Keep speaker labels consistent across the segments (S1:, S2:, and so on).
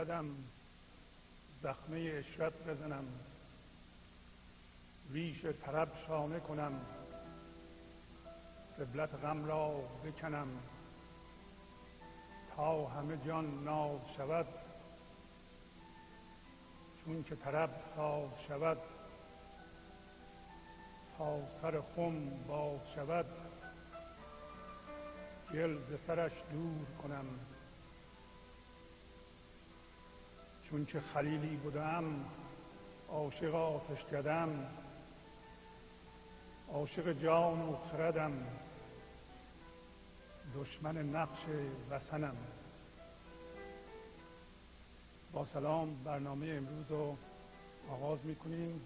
S1: ابدم زخمه اشرت بزنم ریش طرب شانه کنم قبلت غم را بکنم تا همه جان ناز شود. چون که طرب ساز شود تا سر خم باز شود گل ز سرش دور کنم. چون که خلیلی بودم عاشق آتش کدم عاشق جان و خردم دشمن نقش وسنم با سلام برنامه امروز رو آغاز می‌کنیم.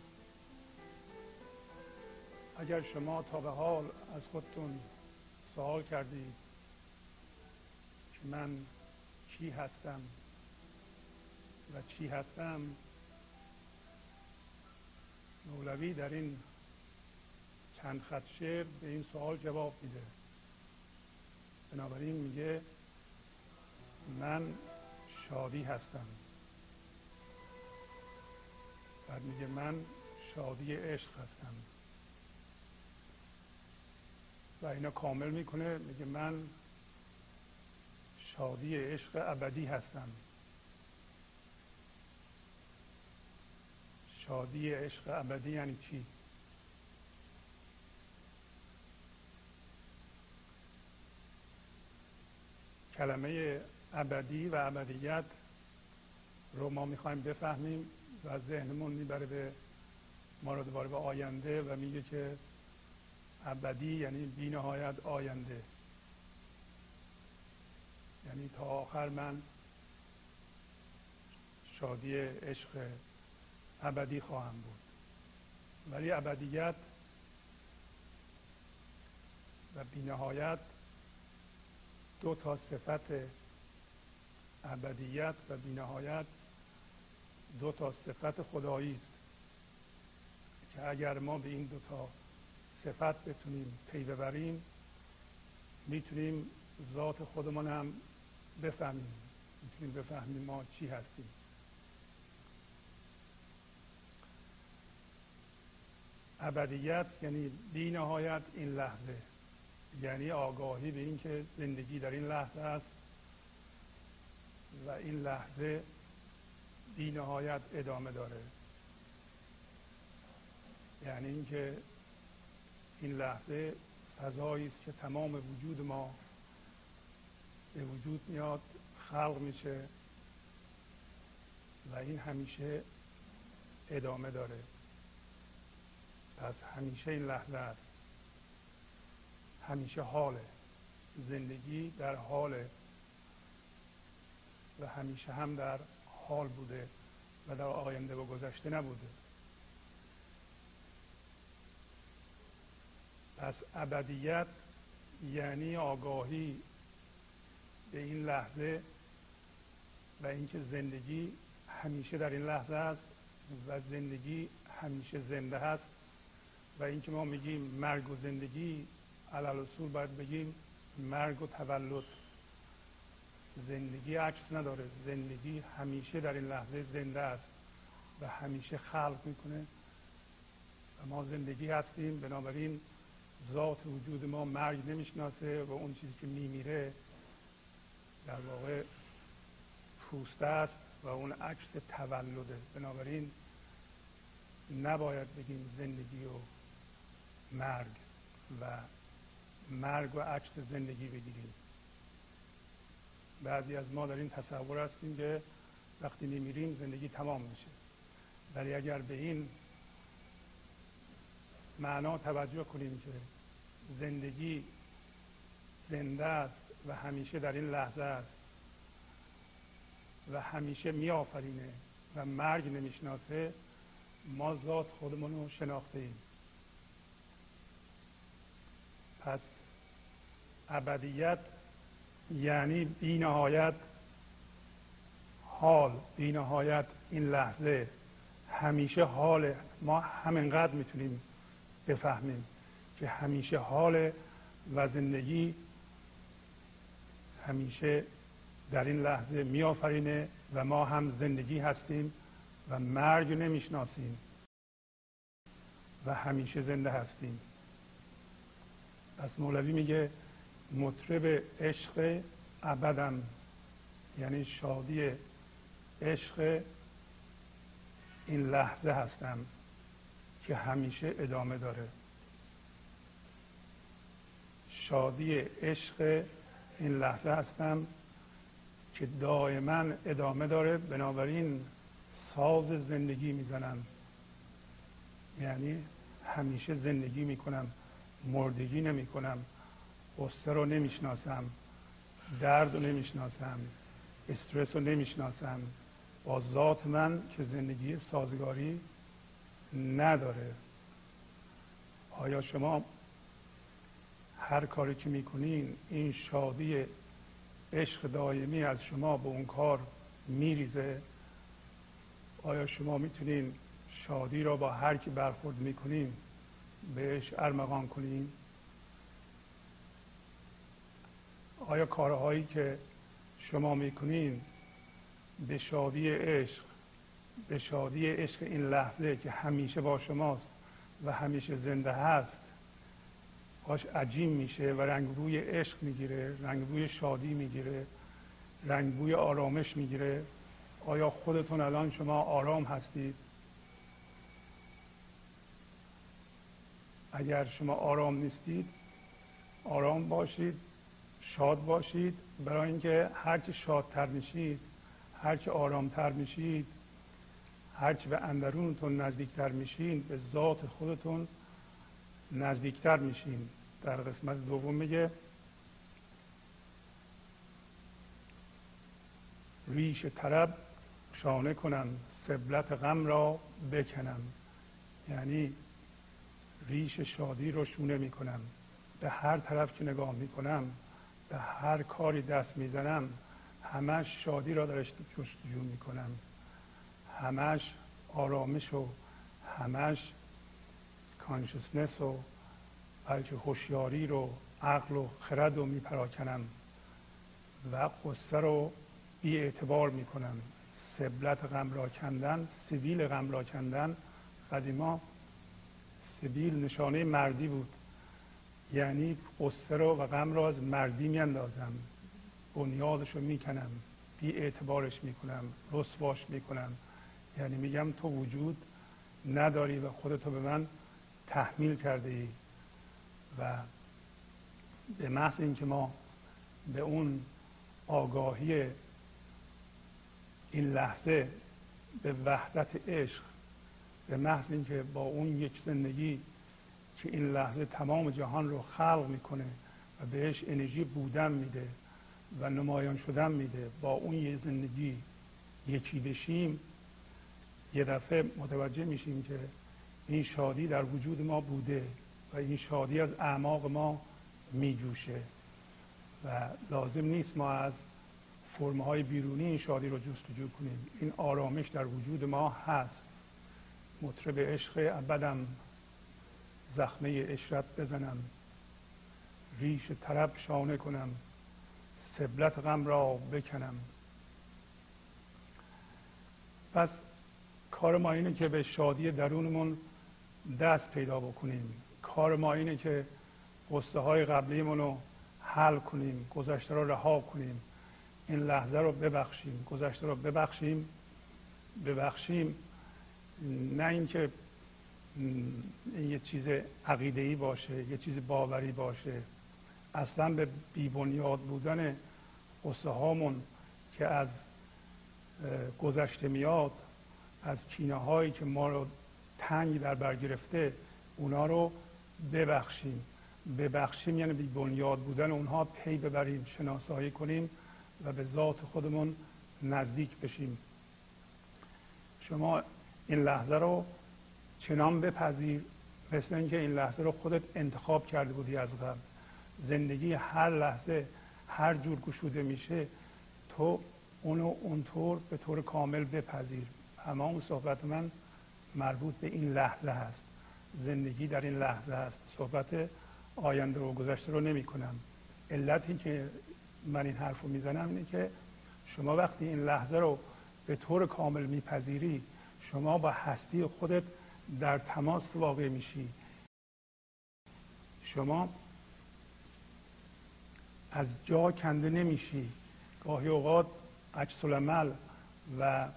S1: اگر شما تا به حال از خودتون سوال کردید که من کی هستم و چی هستم؟ مولوی در این چند خط شعر به این سوال جواب میده. بنابراین میگه من شادی هستم. بعد میگه من شادی عشق هستم. و اینا کامل می‌کنه میگه من شادی عشق ابدی هستم. شادی عشق ابدی یعنی چی؟ کلمه ابدی و ابدیت رو ما می‌خوایم بفهمیم و ذهنمون می‌بره به ما رو دوباره به آینده و میگه که ابدی یعنی بی نهایت آینده. یعنی تا آخر من شادی عشق ابدی خواهم بود. ولی ابدیت و بینهایت دو تا صفت ابدیت و بینهایت دو تا صفت خدایی است که اگر ما به این دو تا صفت بتونیم پی ببریم می‌تونیم ذات خودمان هم بفهمیم. می‌تونیم بفهمیم ما چی هستیم. ابدیت یعنی بی نهایت این لحظه. یعنی آگاهی به اینکه زندگی در این لحظه است و این لحظه بی نهایت ادامه داره. یعنی اینکه این لحظه فضایی است که تمام وجود ما به وجود میاد خلق میشه و این همیشه ادامه داره. پس همیشه این لحظه است. همیشه حاله زندگی در حاله و همیشه هم در حال بوده و در آینده و گذشته نبوده. پس ابدیت یعنی آگاهی به این لحظه و اینکه زندگی همیشه در این لحظه است و زندگی همیشه زنده هست. و اینکه ما میگیم مرگ و زندگی علل اصول باید بگیم مرگ و تولد. زندگی عکس نداره. زندگی همیشه در این لحظه زنده است و همیشه خلق می‌کنه. و ما زندگی هستیم. بنابراین ذات وجود ما مرگ نمی‌شناسه و اون چیزی که میمیره در واقع پوسته است و اون عکس تولده. بنابراین نباید بگیم زندگی و مرگ و مرگ و عکس زندگی بگیریم. بعضی از ما در این تصور هستیم که وقتی میمیریم زندگی تمام میشه. ولی اگر به این معنا توجه کنیم که زندگی زنده است و همیشه در این لحظه است و همیشه میآفرینه و مرگ نمی‌شناسه ما ذات خودمون رو شناخته پس ابدیت یعنی بی نهایت حال بی نهایت این لحظه. همیشه حال ما همینقدر می‌تونیم بفهمیم که همیشه حال و زندگی همیشه در این لحظه میآفرینه و ما هم زندگی هستیم و مرگ نمی‌شناسیم و همیشه زنده هستیم. پس مولوی میگه مطرب عشق ابدم یعنی شادی عشق این لحظه هستم که همیشه ادامه داره. شادی عشق این لحظه هستم که دائما ادامه داره بنابراین ساز زندگی می‌زنم. یعنی همیشه زندگی می‌کنم مردگی نمی‌کنم. قصه رو نمی‌شناسم درد رو نمی‌شناسم استرس رو نمی‌شناسم. با ذات من که زندگی سازگاری نداره. آیا شما هر کاری که می‌کنین این شادی عشق دائمی از شما به اون کار میریزه؟ آیا شما می‌تونین شادی را با هر کی برخورد می‌کنین بهش ارمغان کنین؟ آیا کارهایی که شما می‌کنین به شادی عشق به شادی عشق این لحظه که همیشه با شماست و همیشه زنده هست باش عجیم میشه و رنگ روی عشق می‌گیره رنگ روی شادی می‌گیره رنگ روی آرامش می‌گیره؟ آیا خودتون الان شما آرام هستید؟ اگر شما آرام نیستید آرام باشید. شاد باشید. برای اینکه هرچی شادتر میشید هرچی آرامتر میشید هرچی به اندرونتون نزدیکتر میشین به ذات خودتون نزدیکتر میشین. در قسمت دوم میگه ریش طرب شانه کنم سبلت غم را بکنم. یعنی ریش شادی رو شونه می‌کنم. به هر طرف که نگاه می‌کنم به هر کاری دست می‌زنم همش شادی را درش جستجو می‌کنم. همش آرامش و همش کانشسنس و بلکه هوشیاری رو عقل و خرد رو میپراکنم و قصه رو بی اعتبار می‌کنم. سبلت غم را کندن سبیل غم را کندن قدیما سبیل نشانه مردی بود. یعنی قصه رو و غم را از مردی میاندازم. بنیادش رو می‌کنم. بی اعتبارش می‌کنم. رسواش می‌کنم. یعنی میگم تو وجود نداری و خودتو به من تحمیل کرده ای و به محض اینکه ما به اون آگاهی این لحظه به وحدت عشق به محض اینکه با اون یک زندگی که این لحظه تمام جهان رو خلق می‌کنه و بهش انرژی بودن میده و نمایان شدن میده. با اون یه زندگی یکی بشیم یه دفعه متوجه میشیم که این شادی در وجود ما بوده و این شادی از اعماق ما میجوشه. و لازم نیست ما از فرمهای بیرونی این شادی رو جستجو کنیم. این آرامش در وجود ما هست. مطرب عشق ابدم. زخمه اشرت بزنم. ریش طرب شانه کنم. سبلت غم را بکنم. پس کار ما اینه که به شادی درونمون دست پیدا بکنیم. کار ما اینه که قصه های قبلیمون رو حل کنیم گذشته رو رها کنیم. این لحظه رو ببخشیم گذشته رو ببخشیم. ببخشیم. نه اینکه این یه چیز عقیده باشه یه چیز باوری باشه. اصلا به بیبنیاد بودن قصه هامون که از گذشته میاد از کینه هایی که ما رو تنگ در بر گرفته اونا رو ببخشیم. ببخشیم یعنی بی بنیاد بودن اونها پی ببریم شناسایی کنیم و به ذات خودمون نزدیک بشیم. شما این لحظه رو چنان بپذیر مثل اینکه این لحظه رو خودت انتخاب کرده بودی از قبل. زندگی هر لحظه هر جور گشوده میشه تو اونو اونطور به طور کامل بپذیر. تمام صحبت من مربوط به این لحظه هست. زندگی در این لحظه است صحبت آینده و گذشته رو نمی کنم. علتی که من این حرف رو می‌زنم اینه که شما وقتی این لحظه رو به طور کامل میپذیری شما با هستی خودت در تماس واقع میشی. شما از جا کنده نمیشی. گاهی اوقات عکس العمل و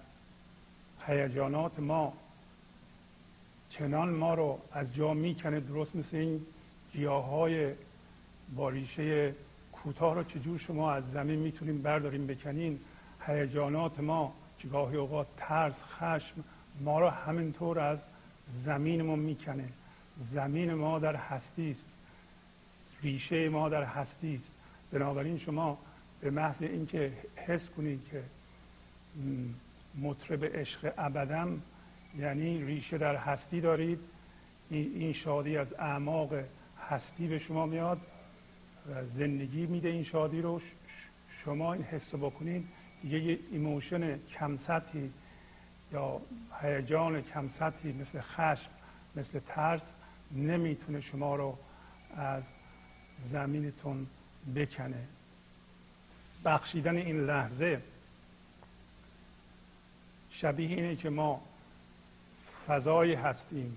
S1: هیجانات ما چنان ما رو از جا می‌کنه درست مثل این گیاه های با ریشه کوتاه رو چجور شما از زمین می‌تونیم برداریم بکنین. هیجانات ما که گاهی اوقات ترس خشم ما رو همینطور از زمین ما می‌کنه. زمین ما در هستی است. ریشه ما در هستی است. بنابراین شما به محض اینکه حس کنید که مطرب عشق ابدم یعنی ریشه در هستی دارید این شادی از اعماق هستی به شما میاد و زندگی میده این شادی رو. شما این حس رو بکنید. یه emotion کم سطحی یا هیجان کم سطحی مثل خشم مثل ترس نمی‌تونه شما رو از زمینتون بکنه. بخشیدن این لحظه شبیه اینه که ما فضایی هستیم.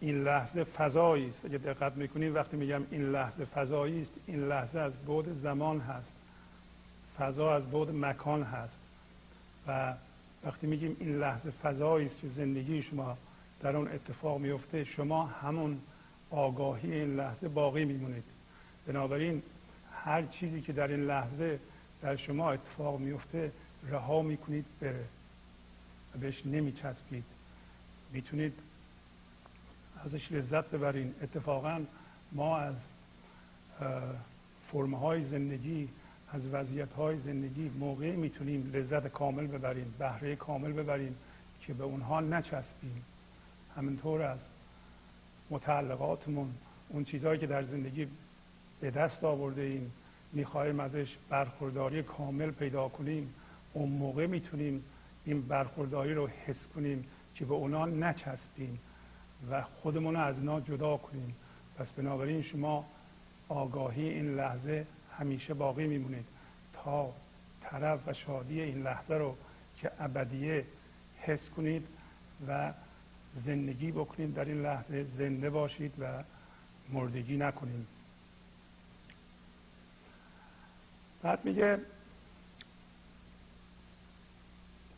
S1: این لحظه فضایی است. اگه دقت می‌کنید وقتی میگم این لحظه فضایی است این لحظه از بعد زمان هست. فضا از بعد مکان هست. و وقتی میگیم این لحظه فضایی است که زندگی شما در اون اتفاق میفته شما همون آگاهی این لحظه باقی میمونید. بنابراین هر چیزی که در این لحظه در شما اتفاق میفته رها می‌کنید بره و بهش نمیچسبید. می‌تونید ازش لذت ببرین. اتفاقا ما از فرمهای زندگی از وضعیت های زندگی موقعی می‌تونیم لذت کامل ببریم بهره کامل ببریم که به اونها نچسبیم. همینطور از متعلقاتمون اون چیزهایی که در زندگی به دست آورده ایم می‌خواهیم ازش برخورداری کامل پیدا کنیم. اون موقع می‌تونیم این برخورداری رو حس کنیم که به اونا نچسبیم و خودمون رو از اونا جدا کنیم. پس بنابراین شما آگاهی این لحظه همیشه باقی میمونید. تا طرف و شادی این لحظه رو که ابدیه حس کنید و زندگی بکنید در این لحظه زنده باشید و مردگی نکنید. بعد میگه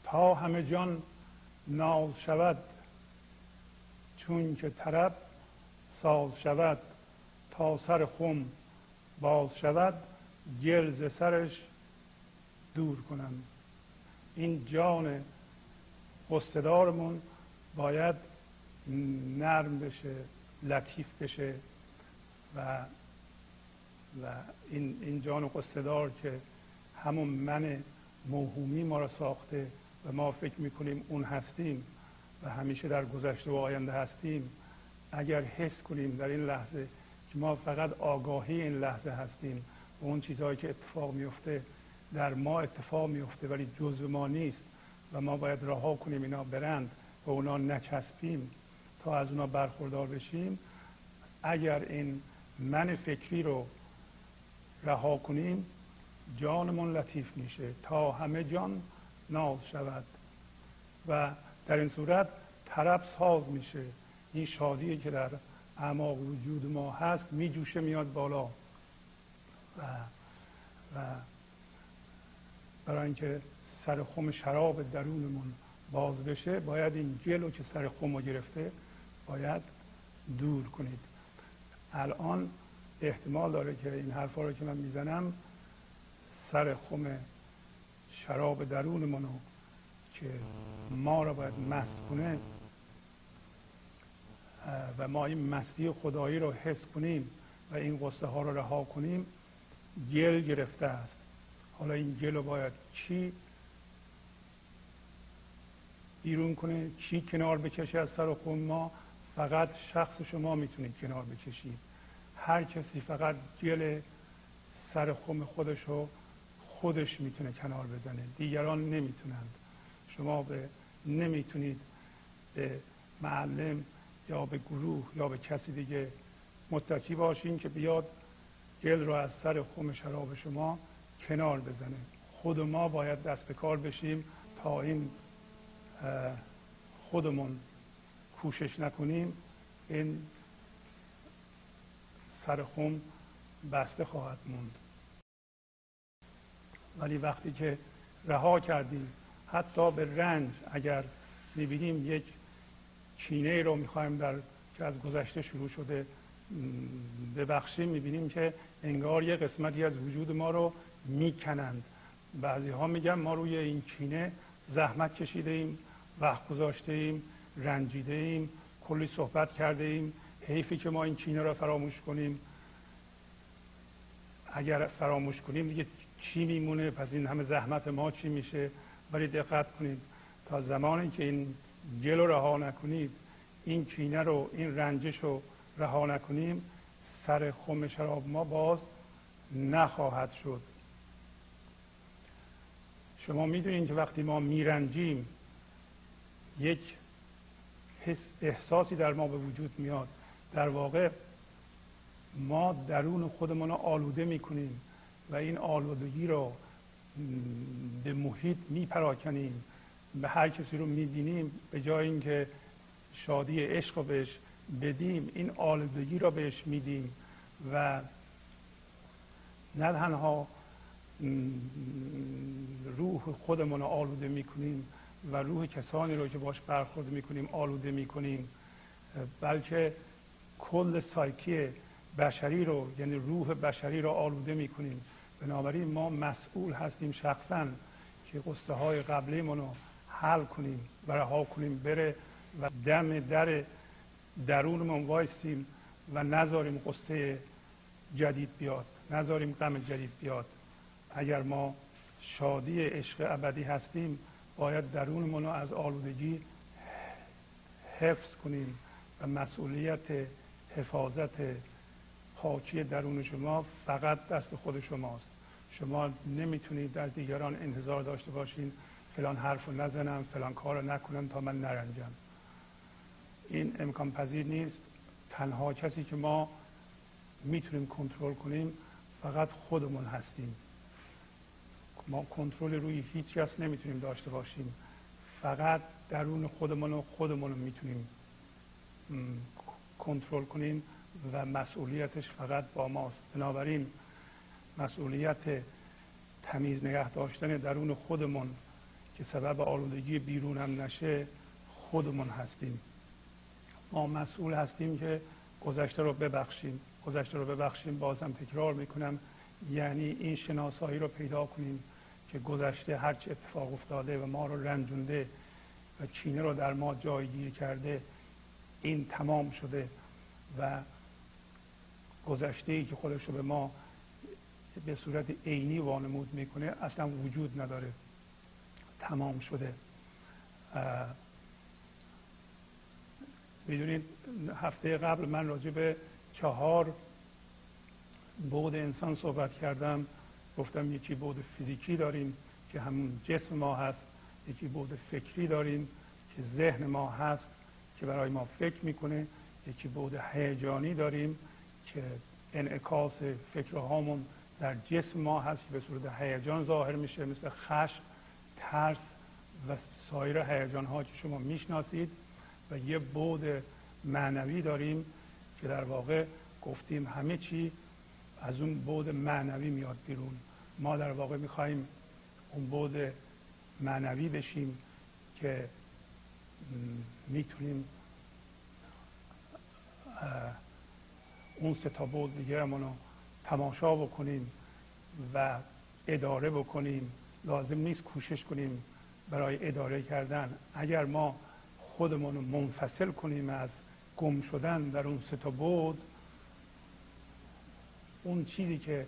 S1: تا همه جان ناز شود چون که طرب ساز شود تا سر خم. باز شود گل سرش دور کنم این جان قصدارمون باید نرم بشه لطیف بشه و و این, این جان قصدار که همون من موهومی ما را ساخته و ما فکر می‌کنیم اون هستیم و همیشه در گذشته و آینده هستیم اگر حس کنیم در این لحظه ما فقط آگاهی این لحظه هستیم و اون چیزهایی که اتفاق میفته در ما اتفاق میفته ولی جزء ما نیست و ما باید رها کنیم اینا برند و اونا نچسبیم تا از اونا برخوردار بشیم. اگر این من فکری رو رها کنیم جانمون لطیف میشه تا همه جان ناز شود و در این صورت طرب ساز میشه. این شادی که در اعماق وجود ما هست میجوشه میاد بالا. و, و برای اینکه سر خم شراب درونمون باز بشه باید این گلو که سر خم رو گرفته باید دور کنید. الان احتمال داره که این حرفا رو که من می‌زنم سر خم شراب درونمونو که ما را باید مست کنه و ما این مستی خدایی رو حس کنیم و این قصه ها رو رها کنیم گل گرفته است. حالا این گل رو باید چی بیرون کنه؟ کی کنار بکشه از سر خون؟ ما فقط شخص شما می‌تونید کنار بکشید. هر کسی فقط گل سر خم خودش رو خودش می‌تونه کنار بزنه. دیگران نمی‌تونند. شما به نمی‌تونید به معلم یا به گروه یا به کسی دیگه متکی باشین که بیاد گل رو از سر خم شراب شما کنار بزنه. خود ما باید دست به کار بشیم تا این خودمون کوشش نکنیم. این سر خون بسته خواهد موند. ولی وقتی که رها کردیم حتی به رنج اگر می‌بینیم یک کینه رو می‌خوایم در که از گذشته شروع شده ببخشیم می‌بینیم که انگار یه قسمتی از وجود ما رو می‌کنند. بعضی ها میگن ما روی این کینه زحمت کشیده ایم وقت گذاشته ایم رنجیده ایم کلی صحبت کرده ایم حیفی که ما این کینه را فراموش کنیم. اگر فراموش کنیم دیگه چی میمونه؟ پس این همه زحمت ما چی میشه؟ ولی دقت کنید تا زمانی که این گل رو رها نکنید این کینه رو این رنجش رو رها نکنیم سر خم شراب ما باز نخواهد شد. شما می‌دونید که وقتی ما میرنجیم یک حس احساسی در ما به وجود میاد. در واقع ما درون خودمان رو آلوده می‌کنیم و این آلودگی رو به محیط میپراکنیم. به هر کسی رو می‌بینیم به جای اینکه شادی عشق رو بهش بدیم این آلودگی رو بهش میدیم و نه تنها روح خودمون رو آلوده می‌کنیم و روح کسانی رو که باش برخورد می‌کنیم آلوده می‌کنیم بلکه کل سایکی بشری رو یعنی روح بشری رو آلوده می‌کنیم. بنابراین ما مسئول هستیم شخصا که قصه های قبلی رو حل کنیم و رها کنیم بره و دم در درونمون وایسیم و نذاریم قصه جدید بیاد نذاریم غم جدید بیاد. اگر ما شادی عشق ابدی هستیم باید درونمون رو از آلودگی حفظ کنیم و مسئولیت حفاظت پاکی درون شما فقط دست خود شماست. شما نمی‌تونید در دیگران انتظار داشته باشین. فلان حرف رو نزنم فلان کار رو نکنم تا من نرنجم. این امکان پذیر نیست. تنها کسی که ما می‌تونیم کنترل کنیم فقط خودمون هستیم. ما کنترل روی هیچ کس نمی‌تونیم داشته باشیم. فقط درون خودمون و خودمون رو می‌تونیم کنترل کنیم و مسئولیتش فقط با ماست. بنابراین مسئولیت تمیز نگه داشتن درون خودمون که سبب آلودگی بیرون هم نشه خودمون هستیم. ما مسئول هستیم که گذشته رو ببخشیم. گذشته رو ببخشیم بازم تکرار می‌کنم. یعنی این شناسایی رو پیدا کنیم که گذشته هرچی اتفاق افتاده و ما رو رنجونده و چینه رو در ما جایگیر کرده این تمام شده و گذشته ای که خودش رو به ما به صورت عینی وانمود می‌کنه اصلا وجود نداره. تمام شده. می‌دونید هفته قبل من راجع به چهار بود انسان صحبت کردم. گفتم یکی بود فیزیکی داریم که همون جسم ما هست یکی بود فکری داریم که ذهن ما هست که برای ما فکر می‌کنه یکی بود هیجانی داریم که انعکاس فکرهامون در جسم ما هست که به صورت هیجان ظاهر میشه مثل خشم. ترس و سایر هیجان ها که شما می‌شناسید و یه بود معنوی داریم که در واقع گفتیم همه چی از اون بود معنوی میاد بیرون. ما در واقع می‌خواهیم اون بود معنوی بشیم که می‌تونیم اون سه تا بود دیگرمون رو تماشا بکنیم و اداره بکنیم. لازم نیست کوشش کنیم برای اداره کردن. اگر ما خودمون رو منفصل کنیم از گم شدن در اون سه تا بود اون چیزی که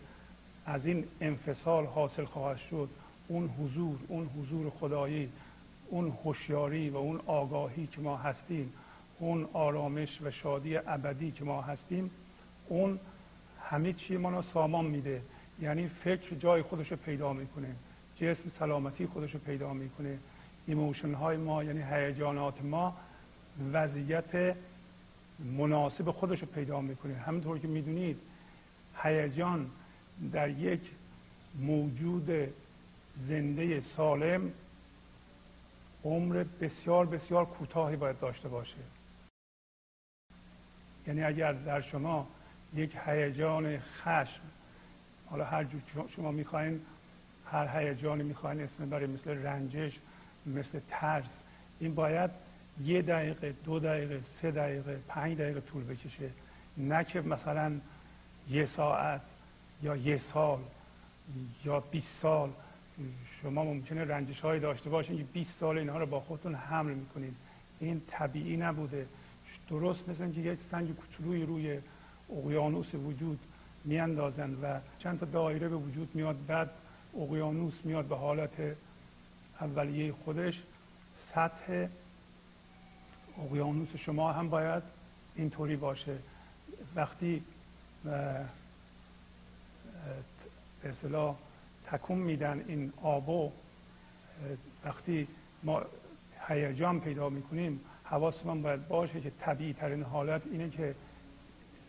S1: از این انفصال حاصل خواهد شد اون حضور اون حضور خدایی اون هوشیاری و اون آگاهی که ما هستیم اون آرامش و شادی ابدی که ما هستیم اون همه چی ما رو سامان میده. یعنی فکر جای خودش رو پیدا می‌کنه. جسم سلامتی خودش رو پیدا می‌کنه. ایموشن های ما یعنی هیجانات ما وضعیت مناسب خودش رو پیدا می‌کنه. همینطور که می‌دونید هیجان در یک موجود زنده سالم عمر بسیار بسیار کوتاهی باید داشته باشه. یعنی اگر در شما یک هیجان خشم حالا هر جو شما می‌خواین هر هیجانی می‌خواین اسم برای مثل رنجش مثل ترس. این باید یه دقیقه دو دقیقه سه دقیقه پنج دقیقه طول بکشه. نه که مثلا یه ساعت یا یه سال یا 20 سال. شما ممکنه رنجش های داشته باشین که 20 سال اینها رو با خودتون حمل می‌کنید این طبیعی نبوده. درست مثل اینکه یک سنگ کوچولوی روی اقیانوس وجود میاندازند و چند تا دایره به وجود میاد. بعد اقیانوس میاد به حالت اولیه خودش سطح اقیانوس شما هم باید اینطوری باشه. وقتی به اصطلاح تکون میدن این آبو وقتی ما هیجان پیدا می‌کنیم حواسمون باید باشه که طبیعی ترین حالت اینه که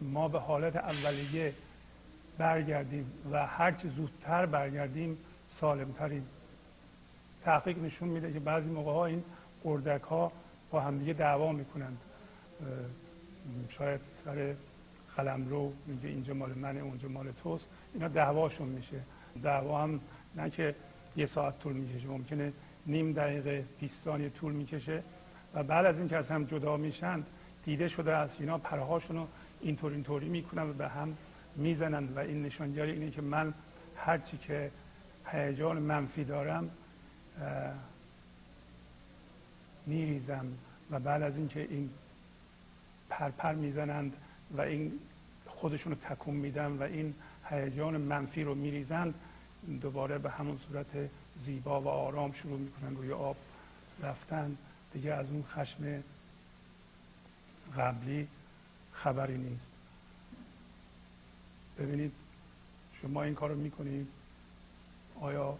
S1: ما به حالت اولیه برگردیم و هرچی زودتر برگردیم سالمترین تحقیق نشون میده که بعضی موقع ها این اردک ها با همدیگه دعوا می‌کنند. شاید سر قلم رو میگه اینجا مال منه اونجا مال توست. اینا دعواشون میشه. دعوا هم نه که یه ساعت طول می‌کشه ممکنه نیم دقیقه 20 ثانیه طول می‌کشه. و بعد از اینکه از هم جدا میشن دیده شده از اینا پرهاشون رو اینطور اینطوری می‌کنن و به هم می‌زنند و این نشانگری اینه که من هرچی که هیجان منفی دارم میریزم و بعد از اینکه این پرپر می‌زنند و این خودشون رو تکون میدن و این هیجان منفی رو میریزند دوباره به همون صورت زیبا و آرام شروع می‌کنن روی آب رفتن. دیگه از اون خشم قبلی خبری نیست. ببینید شما این کار رو می‌کنید. آیا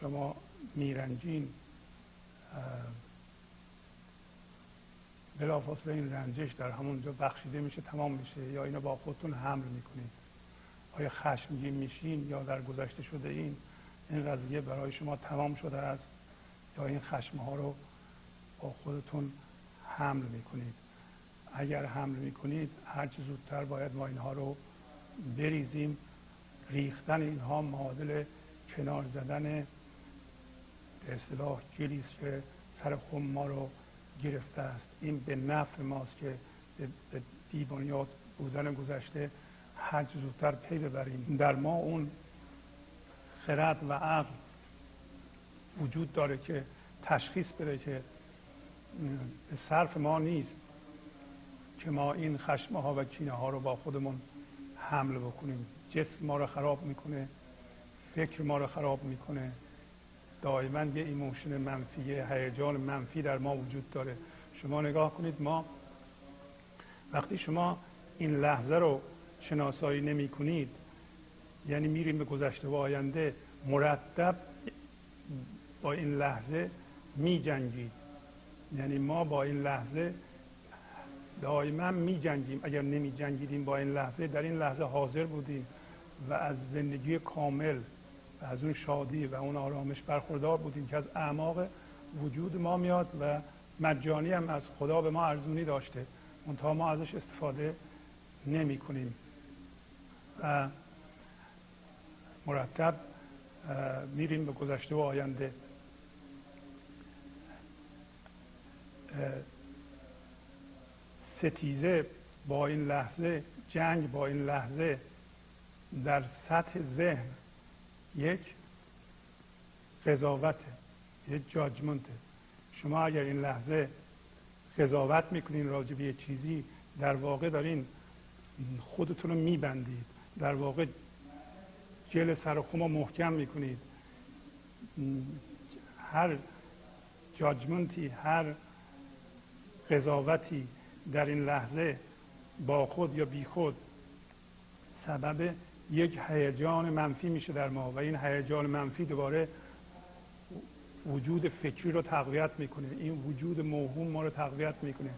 S1: شما میرنجین؟ بلافاصله این رنجش در همونجا بخشیده میشه تمام میشه. یا اینو با خودتون حمل می‌کنید. آیا خشمگین میشین یا در گذشته شده این؟ این قضیه برای شما تمام شده است. یا این خشم ها رو با خودتون حمل می‌کنید. اگر حمل می‌کنید هرچی زودتر باید ما اینها رو بریزیم ریختن اینها معادل کنار زدن به اصطلاح گلیس که سر خم ما رو گرفته است. این به نفع ماست که به دیوانیات بودن گذشته هر زودتر پی ببریم. در ما اون خرد و عقل وجود داره که تشخیص بده که به صرف ما نیست که ما این خشمه ها و کینه ها رو با خودمون حمل بکنیم جسم ما رو خراب می‌کنه. فکر ما رو خراب می‌کنه. دائما یه emotion منفی هیجان منفی در ما وجود داره. شما نگاه کنید ما وقتی شما این لحظه رو شناسایی نمی کنید یعنی میریم به گذشته و آینده مرتب با این لحظه می جنگید یعنی ما با این لحظه دائما می جنگیم اگر نمی جنگیدیم با این لحظه در این لحظه حاضر بودیم و از زندگی کامل و از اون شادی و اون آرامش برخوردار بودیم که از اعماق وجود ما میاد و مجانی هم از خدا به ما ارزونی داشته. منتها ما ازش استفاده نمی کنیم و مرتب میریم به گذشته و آینده. ستیزه با این لحظه جنگ با این لحظه در سطح ذهن یک قضاوت یک جاجمنته شما اگر این لحظه قضاوت می‌کنین راجع به چیزی در واقع دارین خودتون رو میبندید. در واقع جل سر خما محکم می‌کنید. هر جاجمنتی هر قضاوتی در این لحظه با خود یا بی خود سبب یک هیجان منفی میشه در ما و این هیجان منفی دوباره وجود فکری رو تقویت می‌کنه. این وجود موهوم ما رو تقویت می‌کنه.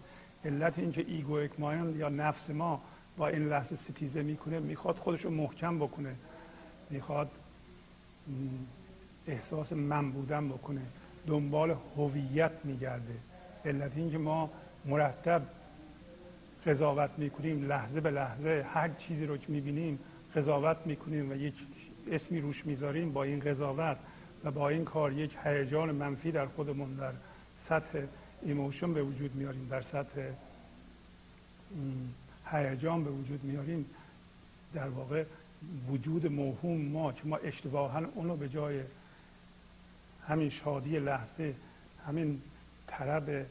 S1: علت اینکه ایگو اکمایان یا نفس ما با این لحظه ستیزه می‌کنه می‌خواد خودش رو محکم بکنه. می‌خواد احساس من بودن بکنه. دنبال هویت میگرده. علت اینکه ما مرتب قضاوت می‌کنیم لحظه به لحظه هر چیزی رو که می‌بینیم قضاوت می‌کنیم و یک اسمی روش می‌ذاریم با این قضاوت و با این کار یک هیجان منفی در خودمون در سطح emotion به وجود میاریم در سطح هیجان به وجود میاریم. در واقع وجود موهوم ما که ما اشتباها اونو به جای همین شادی لحظه همین طرب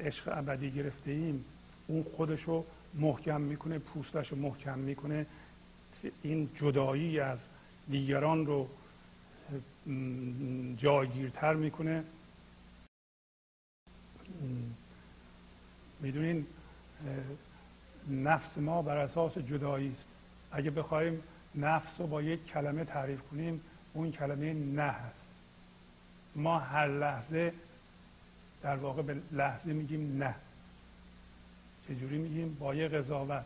S1: عشق ابدی گرفته ایم اون خودشو محکم می‌کنه پوستش رو محکم می‌کنه. این جدایی از دیگران رو جایگیرتر می‌کنه. می‌دونین نفس ما بر اساس جدایی است. اگه بخوایم نفس رو با یک کلمه تعریف کنیم اون کلمه نه هست. ما هر لحظه در واقع به لحظه میگیم نه. چجوری میگیم؟ با یه قضاوت.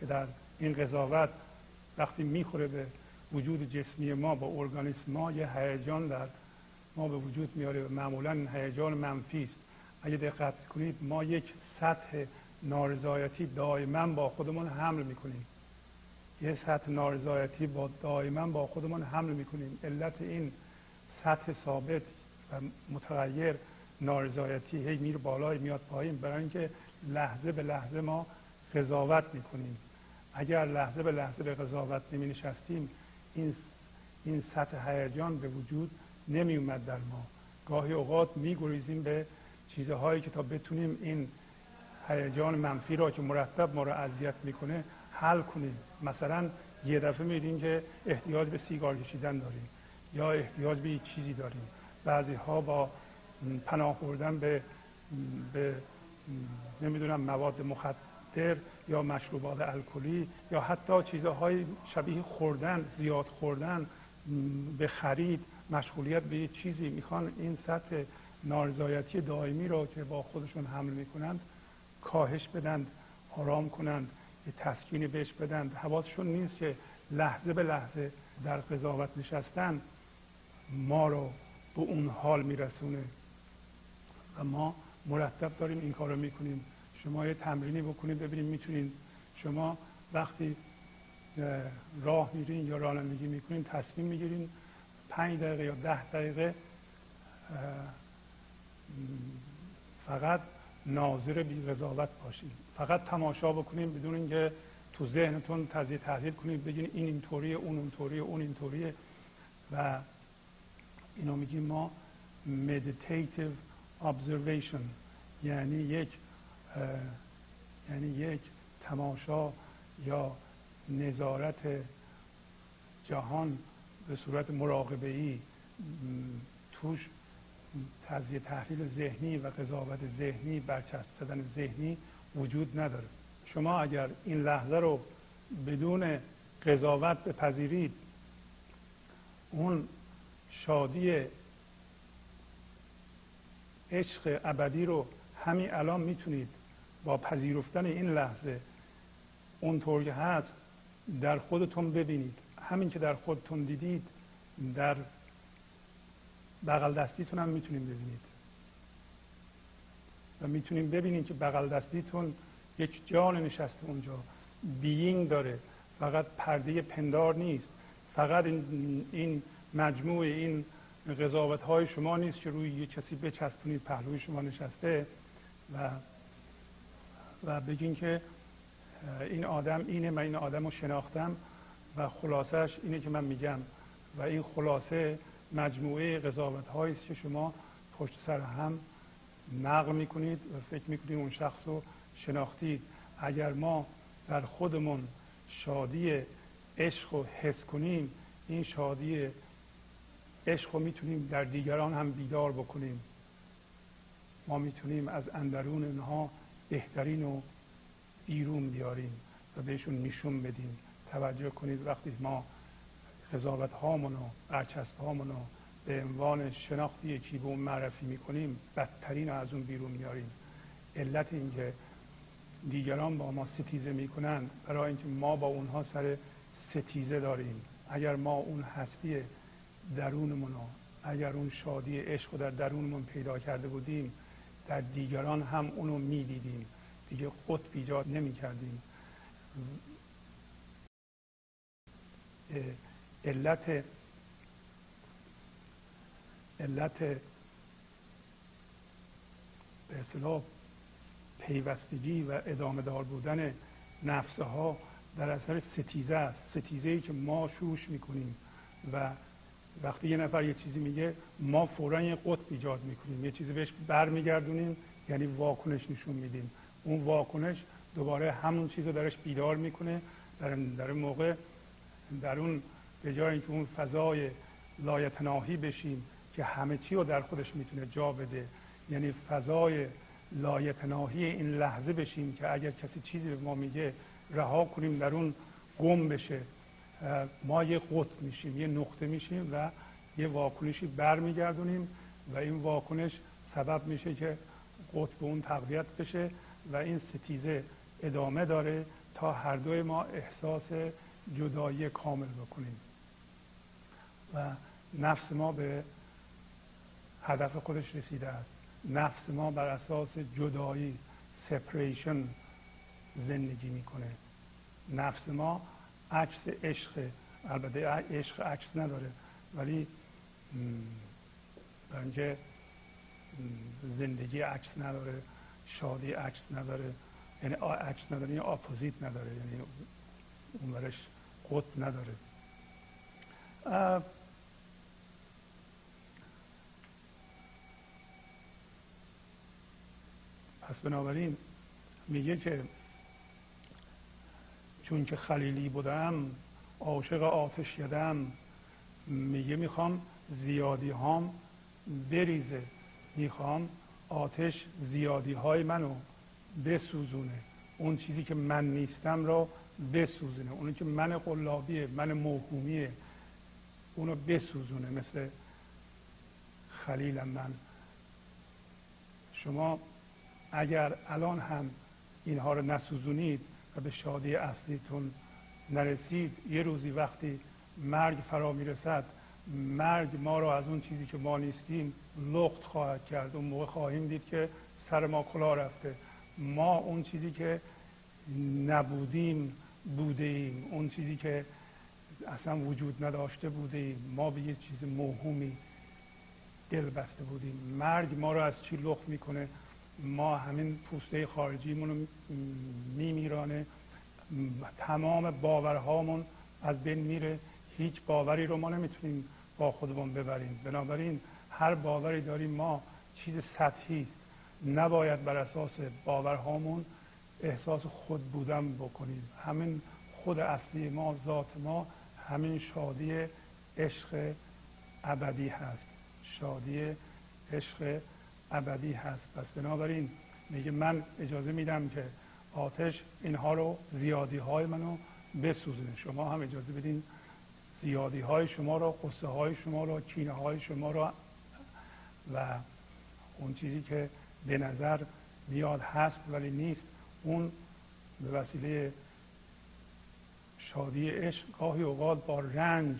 S1: که در این قضاوت وقتی می‌خوره به وجود جسمی ما با ارگانیسم ما یه هیجان در ما به وجود میاره و معمولا هیجان منفی است. اگه دقت کنید ما یک سطح نارضایتی دائما با خودمون حمل می‌کنیم. یه سطح نارضایتی با دائما با خودمون حمل می‌کنیم. علت این سطح ثابت و متغیر نارضایتی هی میره بالای میاد پایین. برای اینکه لحظه به لحظه ما قضاوت می‌کنیم. اگر لحظه به لحظه به قضاوت نمی نشستیم این این سطح هیجان به وجود نمی اومد در ما. گاهی اوقات می گریزیم به چیزهایی که تا بتونیم این هیجان منفی را که مرتب ما را اذیت می‌کنه حل کنیم. مثلا یه دفعه میدیم که احتیاج به سیگار کشیدن داریم یا احتیاج به چیزی داریم. بعضی ها با پناه بردن به, به نمی‌دونم مواد مخدر یا مشروبات الکلی یا حتی چیزهای شبیه خوردن زیاد خوردن به خرید مشغولیت به یه چیزی می‌خوان. این سطح نارضایتی دائمی را که با خودشون حمل می‌کنند کاهش بدند آرام کنند یه تسکینی بهش بدند. حواسشون نیست که لحظه به لحظه در قضاوت نشستن ما رو به اون حال میرسونه. و ما مرتب داریم این کار رو می‌کنیم. شما یه تمرینی بکنید ببینید می‌تونید شما وقتی راه میرین یا رانندگی می‌کنین تصمیم می‌گیرین پنج دقیقه یا ده دقیقه فقط ناظر بی قضاوت باشید فقط تماشا بکنیم بدون اینکه تو ذهنتون تجزیه تحلیل کنید بگین این اینطوریه اون اینطوریه اون اینطوریه. و اینو میگیم ما meditative observation یعنی یک یعنی یک تماشا یا نظارت جهان به صورت مراقبه ای توش تجزیه تحلیل ذهنی و قضاوت ذهنی برچسب زدن ذهنی وجود نداره. شما اگر این لحظه رو بدون قضاوت بپذیرید اون شادی عشق ابدی رو همین الان می‌تونید با پذیرفتن این لحظه اونطور که هست در خودتون ببینید. همین که در خودتون دیدید در بغل دستیتون هم می‌تونید ببینید. و می‌تونید ببینید که بغل دستیتون یک جان نشسته اونجا. بیینگ داره. فقط پرده پندار نیست. فقط این, این مجموع این قضاوت های شما نیست که روی یه کسی بچسبونید پهلوی شما نشسته و و بگین که این آدم اینه من این آدم رو شناختم و خلاصش اینه که من میگم. و این خلاصه مجموعه قضاوت است که شما پشت سر هم نقل می‌کنید و فکر می‌کنید اون شخص رو شناختید. اگر ما در خودمون شادی عشق رو حس کنیم این شادی عشق رو می‌تونیم در دیگران هم بیدار بکنیم. ما می‌تونیم از اندرون اونها بهترین رو بیرون بیاریم و بهشون نشون بدیم. توجه کنید وقتی ما قضاوت هامون و برچسب هامون به عنوان شناخت یکی به اون معرفی می‌کنیم بدترین رو از اون بیرون میاریم. علت اینکه دیگران با ما ستیزه می‌کنند برای اینکه ما با اونها سر ستیزه داریم. اگر ما اون هستی درونمون رو. اگر اون شادی عشق رو در درونمون پیدا کرده بودیم در دیگران هم اونو می‌دیدیم. دیگه قطب ایجاد نمی کردیم علت علت به اصطلاح پیوستگی و ادامه دار بودن نفسها در اثر ستیزه است. ستیزه ای که ما شوش می‌کنیم و وقتی یه نفر یه چیزی میگه ما فورا یه قطب ایجاد می‌کنیم. یه چیزی بهش برمیگردونیم یعنی واکنش نشون میدیم. اون واکنش دوباره همون چیز رو درش بیدار می‌کنه در, در موقع در اون به جای اینکه اون فضای لایتناهی بشیم که همه چی رو در خودش می‌تونه جا بده یعنی فضای لایتناهی این لحظه بشیم که اگر کسی چیزی به ما میگه رها کنیم در اون گم بشه. ما یه قطب میشیم یه نقطه میشیم و یه واکنشی برمیگردونیم و این واکنش سبب میشه که قطب اون تقویت بشه و این ستیزه ادامه داره تا هر دوی ما احساس جدایی کامل بکنیم. و نفس ما به هدف خودش رسیده است. نفس ما بر اساس جدایی سپریشن زندگی می‌کنه. نفس ما عکس عشق البته عشق عکس نداره ولی اینکه زندگی عکس نداره شادی عکس نداره یعنی عکس نداره یعنی اپوزیت نداره یعنی اون قطب نداره. پس بنابراین میگه که چون که خلیلی بودم عاشق آتش یدم میگه می‌خوام زیادی هام بریزه. می‌خوام آتش زیادی های منو بسوزونه. اون چیزی که من نیستم را بسوزونه. اونی که من قلابیه من موهومیه اونو بسوزونه. مثل خلیلم من. شما اگر الان هم اینها رو نسوزونید به شادی اصلیتون نرسید. یه روزی وقتی مرگ فرا می‌رسد مرگ ما رو از اون چیزی که ما نیستیم لخت خواهد کرد. اون موقع خواهیم دید که سر ما کلا رفته. ما اون چیزی که نبودیم بوده اون چیزی که اصلا وجود نداشته بوده ایم ما به یه چیز موهومی دل بسته بودیم. مرگ ما رو از چی لخت می‌کنه؟ ما همین پوسته خارجیمون رو میمیرانه. تمام باورهامون از بین میره. هیچ باوری رو ما نمی‌تونیم با خودمون ببریم. بنابراین هر باوری داریم ما چیز سطحی است. نباید بر اساس باورهامون احساس خود بودن بکنیم. همین خود اصلی ما ذات ما همین شادی عشق ابدی هست. شادی عشق ابدی هست. پس بنابراین میگه من اجازه میدم که آتش اینها رو زیادی های منو بسوزونه. شما هم اجازه بدین زیادی های شما رو قصه های شما رو کینه های شما رو و اون چیزی که به نظر میاد هست ولی نیست اون به وسیله شادی عشق گاهی اوقات با رنج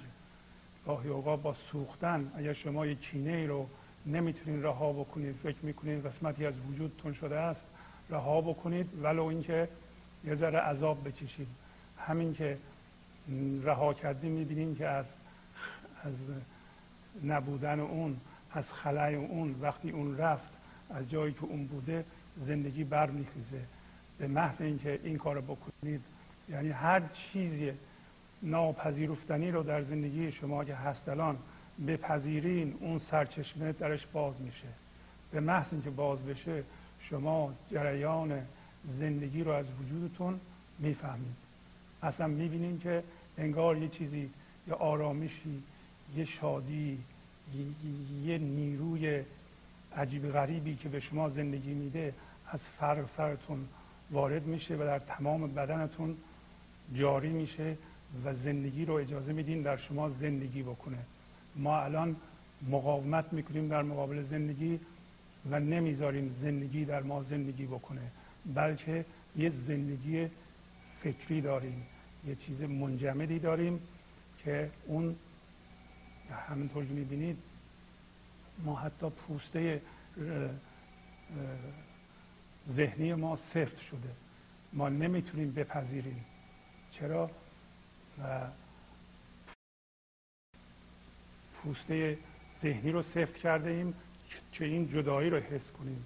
S1: گاهی اوقات با سوختن. اگر شما یک کینه ای رو نمی‌تونید رها بکنید فکر می‌کنید قسمتی از وجودتون شده است رها بکنید ولو اینکه یه ذره عذاب بکشید. همین که رها کردیم می‌بینیم که از از نبودن اون از خلای اون وقتی اون رفت از جایی که اون بوده زندگی برمیخیزه به محض اینکه این کار بکنید یعنی هر چیزی ناپذیرفتنی رو در زندگی شما که هست الان بپذیرین اون سرچشمه درش باز میشه. به محض اینکه باز بشه شما جریان زندگی رو از وجودتون می‌فهمید. اصلا می‌بینین که انگار یه چیزی یه آرامشی یه شادی یه نیروی عجیب غریبی که به شما زندگی میده از فرق سرتون وارد میشه و در تمام بدنتون جاری میشه و زندگی رو اجازه میدین در شما زندگی بکنه. ما الان مقاومت می‌کنیم در مقابل زندگی و نمی‌ذاریم زندگی در ما زندگی بکنه بلکه یه زندگی فکری داریم یه چیز منجمدی داریم که اون همینطور که می‌بینید ما حتی پوسته ذهنی ما سفت شده. ما نمی‌تونیم بپذیریم. چرا؟ و پوسته ذهنی رو سفت کرده ایم که این جدایی رو حس کنیم.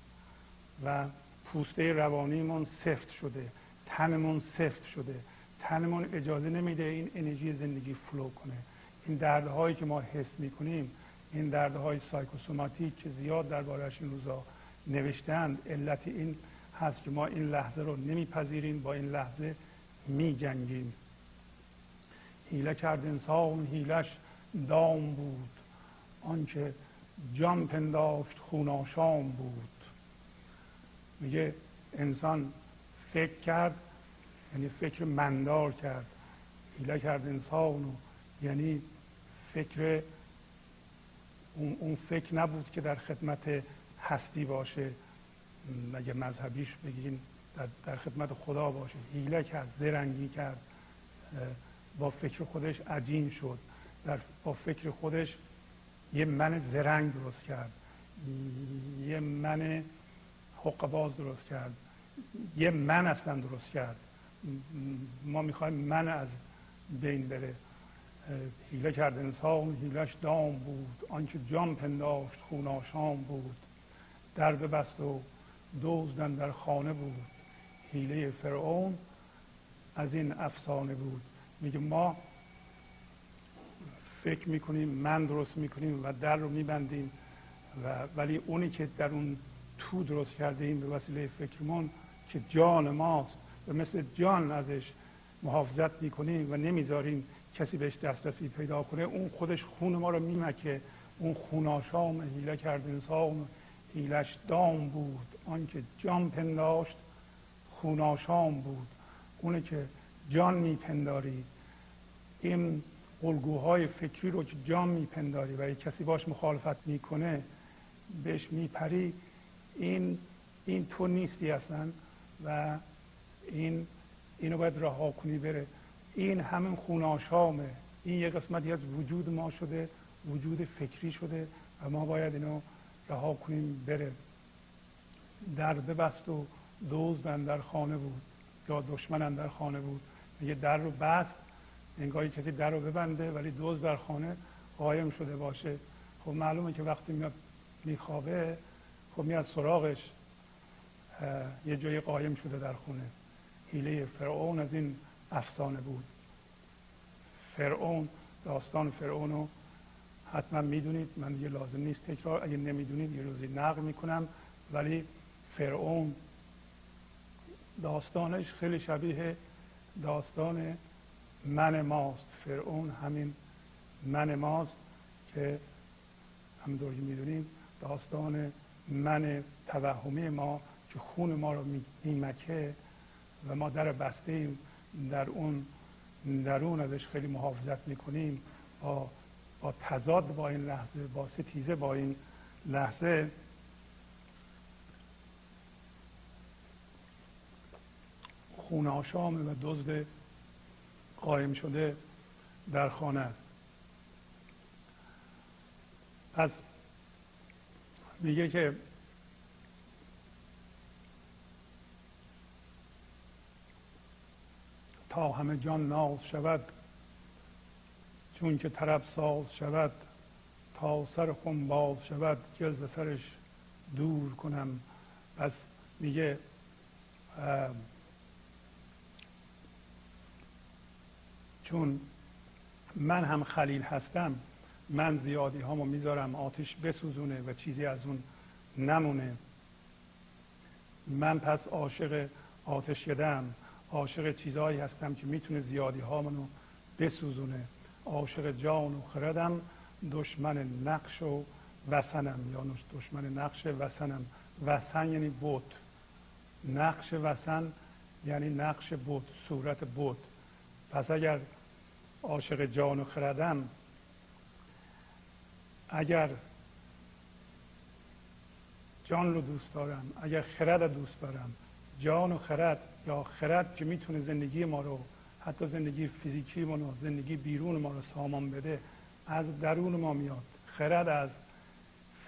S1: و پوسته روانیمون سفت شده تنمون سفت شده. تنمون اجازه نمیده این انرژی زندگی فلو کنه. این دردهایی که ما حس می‌کنیم این دردهای سایکوسوماتیک که زیاد دربارهش این روزا نوشتند علت این هست که ما این لحظه رو نمیپذیریم با این لحظه میجنگیم. هیله کرد انسان هیلش دام بود. آنکه جان پنداشت خوناشام بود. میگه انسان فکر کرد یعنی فکر مندار کرد. هیله کرد انسان یعنی فکر اون فکر نبود که در خدمت هستی باشه. مگه مذهبیش بگیم در, در خدمت خدا باشه. هیله کرد زرنگی کرد. با فکر خودش عجین شد. در با فکر خودش یه من زرنگ درست کرد. یه من حقباز درست کرد. یه من اصلا درست کرد. ما می‌خوایم من از بین بره. هیله کرد انسان هیلش دام بود. آنچه جان پنداشت خوناشام بود. در بست و دوزدن در خانه بود. هیله فرعون از این افسانه بود. میگه ما فکر می‌کنیم من درست می‌کنیم و در رو میبندیم و ولی اونی که در اون تو درست کرده ایم به وسیله فکرمون که جان ماست و مثل جان ازش محافظت می‌کنیم و نمی‌ذاریم کسی بهش دسترسی پیدا کنه اون خودش خون ما رو میمکه. اون خوناشام هیله کرد انسان هیلش دام بود. آنکه جان پنداشت خوناشام بود. اونه که جان میپنداری این الگوهای فکری رو که جان میپنداری و کسی باش مخالفت می‌کنه بهش میپری این این تو نیستی اصلا و این اینو باید رها کنی بره. این همین خوناشامه. این یه قسمتی از وجود ما شده وجود فکری شده و ما باید اینو رها کنیم بره. در ببست و دوزدن در خانه بود. یا دشمن در خانه بود. میگه در رو بست انگاری کسی در رو ببنده ولی دوز در خانه قایم شده باشه. خب معلومه که وقتی میاد میخوابه خب میاد سراغش یه جایی قایم شده در خونه. حیله فرعون از این افسانه بود. فرعون داستان فرعون رو حتما می‌دونید. من یه لازم نیست تکرار. اگه نمی‌دونید یه روزی نقل می‌کنم. ولی فرعون داستانش خیلی شبیه داستان من ماست. فرعون همین من ماست که همونطور که می‌دونیم داستان من توهمی ما که خون ما رو میمکه و ما در بسته ایم. در اون درون ازش خیلی محافظت می‌کنیم. با با تضاد با این لحظه با ستیزه با این لحظه. خون آشامه و دزد قایم شده در خانه است. پس میگه که تا همه جان ناز شود چون که طرف ساز شود تا سر خون باز شود جلز سرش دور کنم. پس میگه چون من هم خلیل هستم من زیادی هامو می‌ذارم آتش بسوزونه و چیزی از اون نمونه. من پس عاشق آتش یدم عاشق چیزهایی هستم که می‌تونه زیادی هامونو بسوزونه. عاشق جان و خردم دشمن نقش و وسنم یا دشمن نقش وسنم وسن یعنی بود نقش وسن یعنی نقش بود صورت بود پس اگر عاشق جان و خردم اگر جان رو دوست دارم اگر خرد دوست دارم جان و خرد یا خرد که می‌تونه زندگی ما رو حتی زندگی فیزیکی ما رو زندگی بیرون ما رو سامان بده از درون ما میاد. خرد از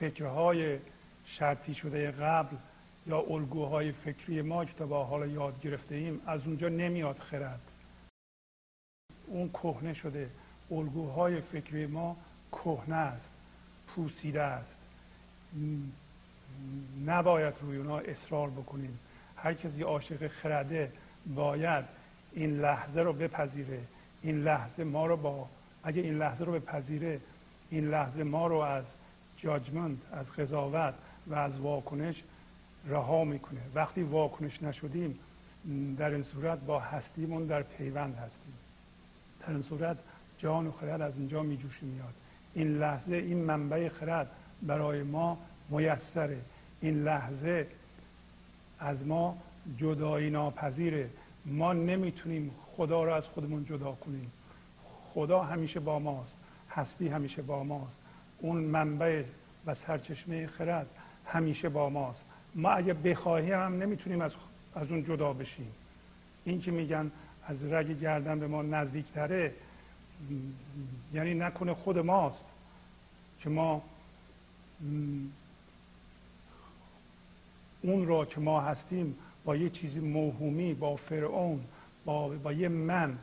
S1: فکرهای شرطی شده قبل یا الگوهای فکری ما که تا با حال یاد گرفته ایم از اونجا نمیاد خرد. اون کهنه شده. الگوهای فکری ما کهنه است پوسیده است. نباید روی اونا اصرار بکنیم. هر کسی عاشق خرده باید این لحظه رو بپذیره. این لحظه ما رو با اگه این لحظه رو بپذیره این لحظه ما رو از جاجمنت از قضاوت و از واکنش رها می‌کنه. وقتی واکنش نشدیم در این صورت با هستیمون در پیوند هستیم. در صورت جان و خرد از اینجا میجوشه میاد. این لحظه این منبع خرد برای ما میسره. این لحظه از ما جدایی ناپذیره. ما نمی‌تونیم خدا را از خودمون جدا کنیم. خدا همیشه با ماست. هستی همیشه با ماست. اون منبع و سرچشمه خرد همیشه با ماست. ما اگه بخواهیم هم نمی‌تونیم از, از اون جدا بشیم. این که میگن از رگ گردن به ما نزدیکتره. یعنی نکنه خود ماست که ما اون را که ما هستیم با یه چیزی موهومی با فرعون با, با یه من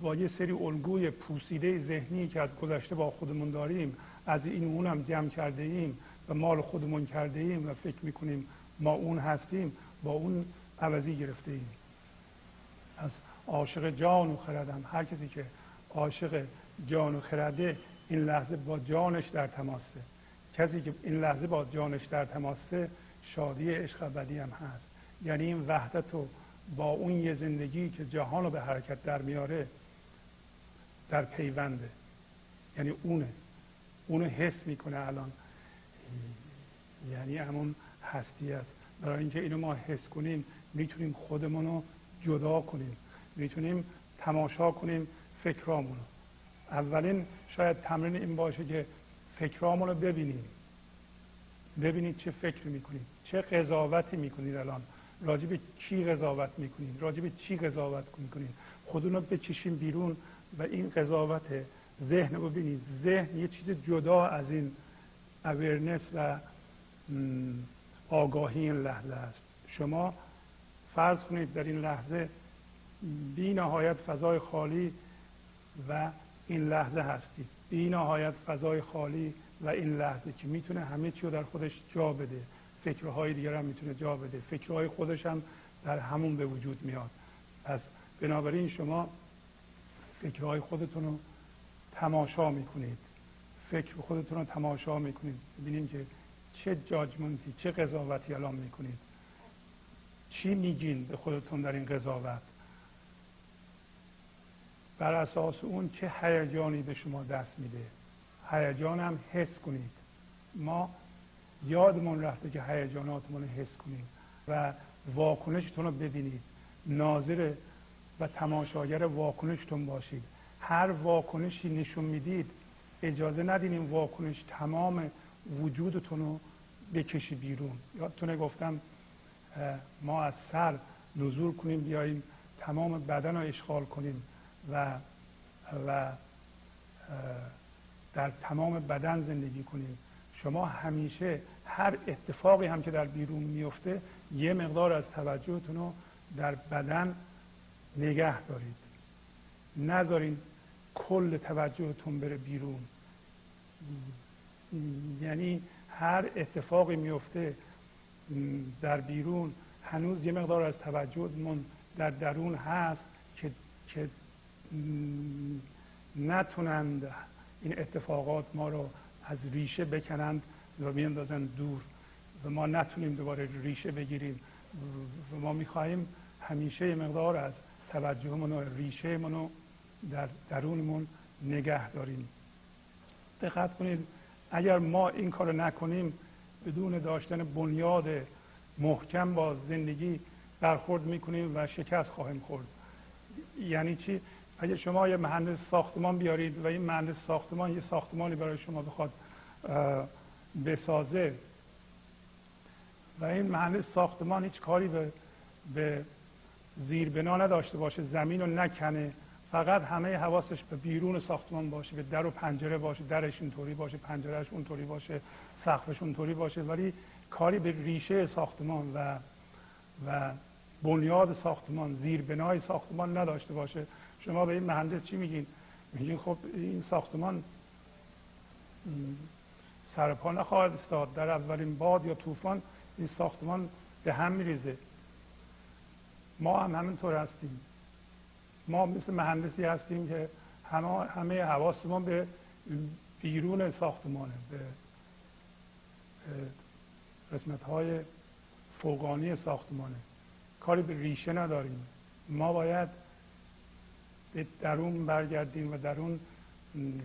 S1: با یه سری الگوی پوسیده ذهنی که از گذشته با خودمون داریم از این اون هم جمع کرده ایم و مال خودمون کرده ایم و فکر می‌کنیم ما اون هستیم با اون عوضی گرفته ایم از عاشق جان و خردم. هر کسی که عاشق جان و خرده این لحظه با جانش در تماسه. کسی که این لحظه با جانش در تماسه شادی عشق ابدی هم هست. یعنی این وحدت رو با اون یه زندگی که جهان رو به حرکت در میاره در پیونده. یعنی اونه. اونو حس می‌کنه الان. یعنی همون هستی است برای اینکه اینو ما حس کنیم می‌تونیم خودمون رو جدا کنیم. می‌تونیم تماشا کنیم فکرامون اولین شاید تمرین این باشه که فکرامون رو ببینیم. ببینید چه فکر می‌کنید. چه قضاوتی می‌کنید الان. راجع به کی قضاوت می‌کنید؟ راجع به چی قضاوت می‌کنید؟ خودون رو بچشیم بیرون و این قضاوت ذهن رو ببینید. ذهن یه چیز جدا از این اویرنس و آگاهی این لحظه است. شما فرض کنید در این لحظه بی نهایت فضای خالی و این لحظه هستید بی نهایت فضای خالی و این لحظه که می‌تونه همه چی رو در خودش جا بده. فکرهای دیگر هم می‌تونه جا بده. فکرهای خودش هم در همون به وجود میاد. پس بنابراین شما فکرهای خودتون رو تماشا می‌کنید. فکر خودتون رو تماشا می‌کنید. ببینید که چه جاجمنتی چه قضاوتی الان می‌کنید. چی میگین به خودتون در این قضاوت؟ بر اساس اون چه هیجانی به شما دست میده. هیجان هم حس کنید. ما یادمون رفته که هیجاناتمون رو حس کنید و واکنشتون رو ببینید. ناظر و تماشاگر واکنشتون باشید. هر واکنشی نشون می‌دید اجازه ندین این واکنش تمام وجودتون رو بکشی بیرون. یادتونه گفتم ما از سر نزول کنیم بیاییم تمام بدن رو اشغال کنیم. و و در تمام بدن زندگی کنیم. شما همیشه هر اتفاقی هم که در بیرون میفته یه مقدار از توجهتون رو در بدن نگه دارید. نذارین کل توجهتون بره بیرون. یعنی هر اتفاقی میفته در بیرون هنوز یه مقدار از توجهمون در درون هست که که نتونند این اتفاقات ما رو از ریشه بکنند و بیندازند دور. و ما نتونیم دوباره ریشه بگیریم. و ما می‌خواهیم همیشه مقدار از توجهمون و ریشه منو در درونمون نگه داریم. دقت کنید اگر ما این کار نکنیم بدون داشتن بنیاد محکم با زندگی برخورد می‌کنیم و شکست خواهیم خورد. یعنی چی؟ اگر شما یه مهندس ساختمان بیارید و این مهندس ساختمان یه ساختمانی برای شما بخواد بسازه و این مهندس ساختمان هیچ کاری به, به زیر بنا نداشته باشه زمین رو نکنه فقط همه حواسش به بیرون ساختمان باشه به در و پنجره باشه درش اینطوری باشه پنجرهش اونطوری باشه سقفش اونطوری باشه ولی کاری به ریشه ساختمان و و بنیاد ساختمان زیر بنای ساختمان نداشته باشه. شما به این مهندس چی میگین؟ میگین خب این ساختمان سرپا نخواهد استاد. در اولین باد یا طوفان این ساختمان به هم میریزه. ما هم همینطور هستیم. ما مثل مهندسی هستیم که همه, همه حواسمون به بیرون ساختمانه به قسمت های فوقانی ساختمانه. کاری به ریشه نداریم. ما باید به درون برگردیم و درون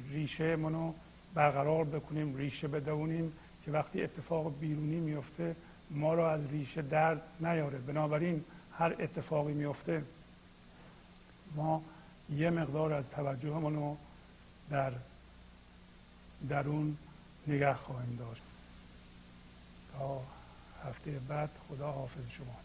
S1: ریشه منو برقرار بکنیم ریشه بدونیم که وقتی اتفاق بیرونی میفته ما رو از ریشه درد نیاره. بنابراین هر اتفاقی میفته ما یه مقدار از توجهمون رو در درون نگه خواهیم داشت. تا هفته بعد خدا حافظ شما.